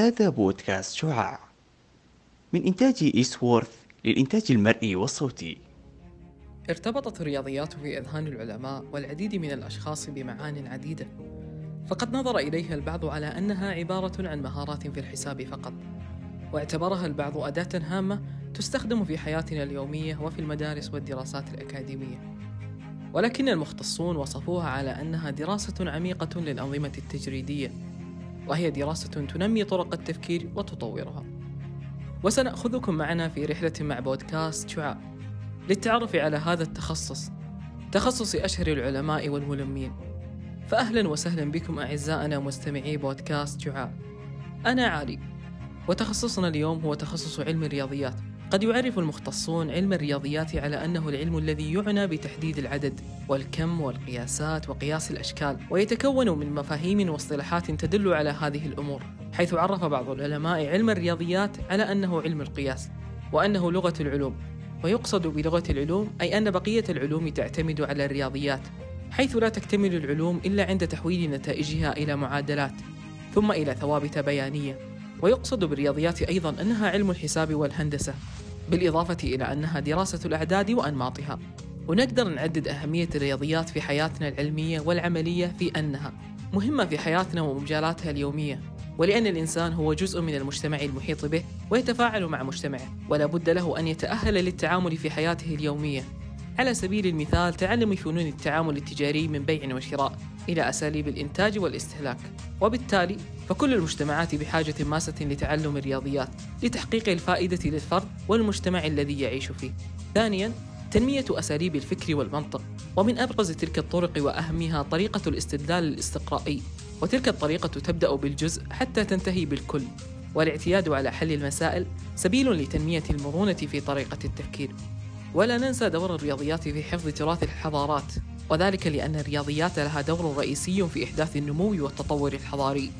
هذا بودكاست شعاع. من إنتاج إيسوورث للإنتاج المرئي والصوتي. ارتبطت الرياضيات في أذهان العلماء والعديد من الأشخاص بمعان عديدة. فقد نظر إليها البعض على أنها عبارة عن مهارات في الحساب فقط. واعتبرها البعض أداة هامة تستخدم في حياتنا اليومية وفي المدارس والدراسات الأكاديمية. ولكن المختصون وصفوها على أنها دراسة عميقة للأنظمة التجريدية. وهي دراسة تنمي طرق التفكير وتطورها. وسنأخذكم معنا في رحلة مع بودكاست شعاع. للتعرف على هذا التخصص تخصص أشهر العلماء والملمين. فأهلا وسهلا بكم أعزائنا مستمعي بودكاست شعاع. أنا علي وتخصصنا اليوم هو تخصص علم الرياضيات. قد يعرف المختصون علم الرياضيات على أنه العلم الذي يعنى بتحديد العدد والكم والقياسات وقياس الأشكال ويتكون من مفاهيم واصطلاحات تدل على هذه الأمور حيث عرف بعض العلماء علم الرياضيات على أنه علم القياس وأنه لغة العلوم ويقصد بلغة العلوم أي أن بقية العلوم تعتمد على الرياضيات حيث لا تكتمل العلوم إلا عند تحويل نتائجها إلى معادلات ثم إلى ثوابت بيانية. ويقصد بالرياضيات أيضا أنها علم الحساب والهندسة بالإضافة إلى أنها دراسة الأعداد وأنماطها. ونقدر نعدد أهمية الرياضيات في حياتنا العلمية والعملية في أنها مهمة في حياتنا ومجالاتها اليومية ولأن الإنسان هو جزء من المجتمع المحيط به ويتفاعل مع مجتمعه ولا بد له أن يتأهل للتعامل في حياته اليومية. على سبيل المثال تعلم فنون التعامل التجاري من بيع وشراء إلى أساليب الإنتاج والاستهلاك. وبالتالي فكل المجتمعات بحاجة ماسة لتعلم الرياضيات لتحقيق الفائدة للفرد والمجتمع الذي يعيش فيه. ثانياً تنمية أساليب الفكر والمنطق. ومن أبرز تلك الطرق وأهمها طريقة الاستدلال الاستقرائي. وتلك الطريقة تبدأ بالجزء حتى تنتهي بالكل. والاعتياد على حل المسائل سبيل لتنمية المرونة في طريقة التفكير. ولا ننسى دور الرياضيات في حفظ تراث الحضارات وذلك لأن الرياضيات لها دور رئيسي في إحداث النمو والتطور الحضاري.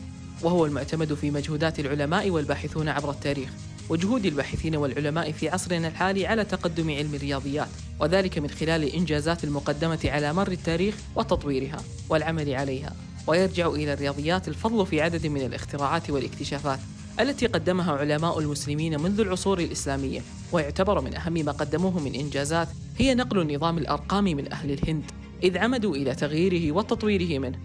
وهو المعتمد في مجهودات العلماء والباحثون عبر التاريخ وجهود الباحثين والعلماء في عصرنا الحالي على تقدم علم الرياضيات وذلك من خلال الإنجازات المقدمة على مر التاريخ وتطويرها والعمل عليها. ويرجع إلى الرياضيات الفضل في عدد من الاختراعات والاكتشافات. التي قدمها علماء المسلمين منذ العصور الإسلامية ويعتبر من أهم ما قدموه من إنجازات هي نقل نظام الأرقام من أهل الهند إذ عمدوا إلى تغييره وتطويره منه.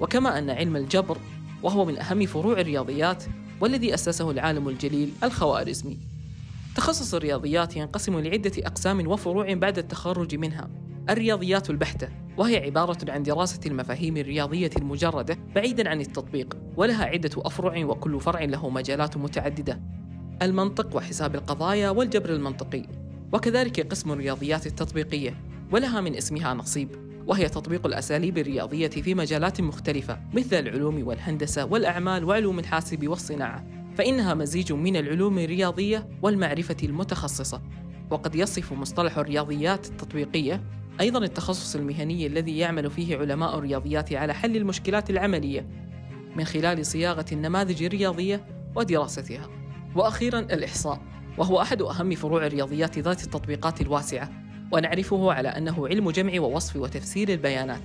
وكما أن علم الجبر وهو من أهم فروع الرياضيات والذي أسسه العالم الجليل الخوارزمي. تخصص الرياضيات ينقسم لعدة أقسام وفروع بعد التخرج منها. الرياضيات البحتة وهي عبارة عن دراسة المفاهيم الرياضية المجردة بعيدا عن التطبيق. ولها عدة أفرع وكل فرع له مجالات متعددة. المنطق وحساب القضايا والجبر المنطقي. وكذلك قسم الرياضيات التطبيقية ولها من اسمها نصيب وهي تطبيق الأساليب الرياضية في مجالات مختلفة مثل العلوم والهندسة والأعمال وعلوم الحاسب والصناعة. فإنها مزيج من العلوم الرياضية والمعرفة المتخصصة. وقد يصف مصطلح الرياضيات التطبيقية أيضا التخصص المهني الذي يعمل فيه علماء الرياضيات على حل المشكلات العملية. من خلال صياغة النماذج الرياضية ودراستها. وأخيرا الإحصاء وهو أحد أهم فروع الرياضيات ذات التطبيقات الواسعة ونعرفه على أنه علم جمع ووصف وتفسير البيانات.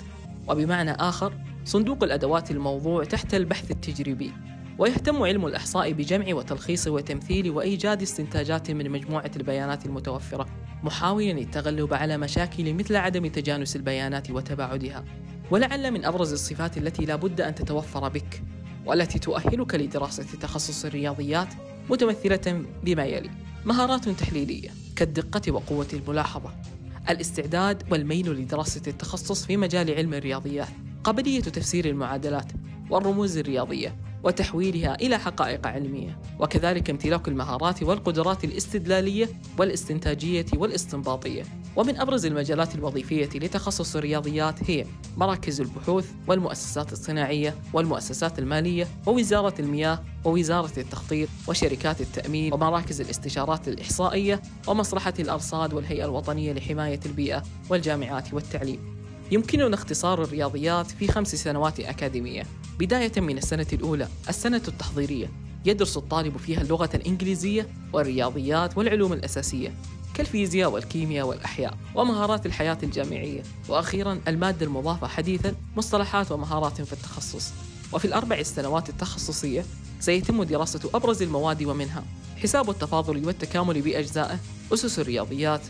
وبمعنى آخر صندوق الأدوات الموضوع تحت البحث التجريبي. ويهتم علم الإحصاء بجمع وتلخيص وتمثيل وإيجاد استنتاجات من مجموعة البيانات المتوفرة محاولا التغلب على مشاكل مثل عدم تجانس البيانات وتباعدها. ولعل من أبرز الصفات التي لا بد أن تتوفر بك والتي تؤهلك لدراسة تخصص الرياضيات متمثلة بما يلي. مهارات تحليلية كالدقة وقوة الملاحظة الاستعداد والميل لدراسة التخصص في مجال علم الرياضيات قابلية تفسير المعادلات والرموز الرياضية وتحويلها إلى حقائق علمية. وكذلك امتلاك المهارات والقدرات الاستدلالية والاستنتاجية والاستنباطية. ومن أبرز المجالات الوظيفية لتخصص الرياضيات هي مراكز البحوث والمؤسسات الصناعية والمؤسسات المالية ووزارة المياه ووزارة التخطيط وشركات التأمين ومراكز الاستشارات الإحصائية ومصلحة الأرصاد والهيئة الوطنية لحماية البيئة والجامعات والتعليم. يمكننا اختصار الرياضيات في خمس سنوات أكاديمية بداية من السنة الأولى السنة التحضيرية. يدرس الطالب فيها اللغة الإنجليزية والرياضيات والعلوم الأساسية كالفيزياء والكيمياء والأحياء ومهارات الحياة الجامعية. وأخيرا المادة المضافة حديثا مصطلحات ومهارات في التخصص. وفي الأربع السنوات التخصصية سيتم دراسة أبرز المواد ومنها حساب التفاضل والتكامل بأجزائه أسس الرياضيات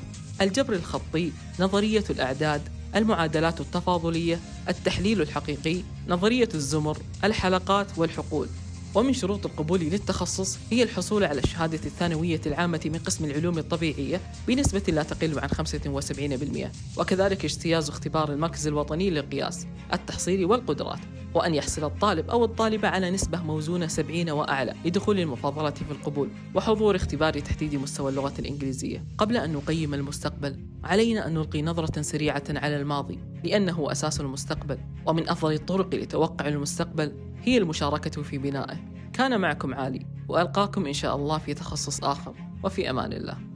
الجبر الخطي نظرية الأعداد المعادلات التفاضلية التحليل الحقيقي نظرية الزمر الحلقات والحقول. ومن شروط القبول للتخصص هي الحصول على الشهادة الثانوية العامة من قسم العلوم الطبيعية بنسبة لا تقل عن 75% وكذلك اجتياز اختبار المركز الوطني للقياس التحصيل والقدرات. وأن يحصل الطالب أو الطالبة على نسبة موزونة 70 وأعلى لدخول المفاضلة في القبول وحضور اختبار تحديد مستوى اللغة الإنجليزية. قبل أن نقيم المستقبل علينا أن نلقي نظرة سريعة على الماضي لأنه أساس المستقبل ومن أفضل الطرق لتوقع المستقبل هي المشاركة في بنائه. كان معكم عالي وألقاكم إن شاء الله في تخصص آخر. وفي أمان الله.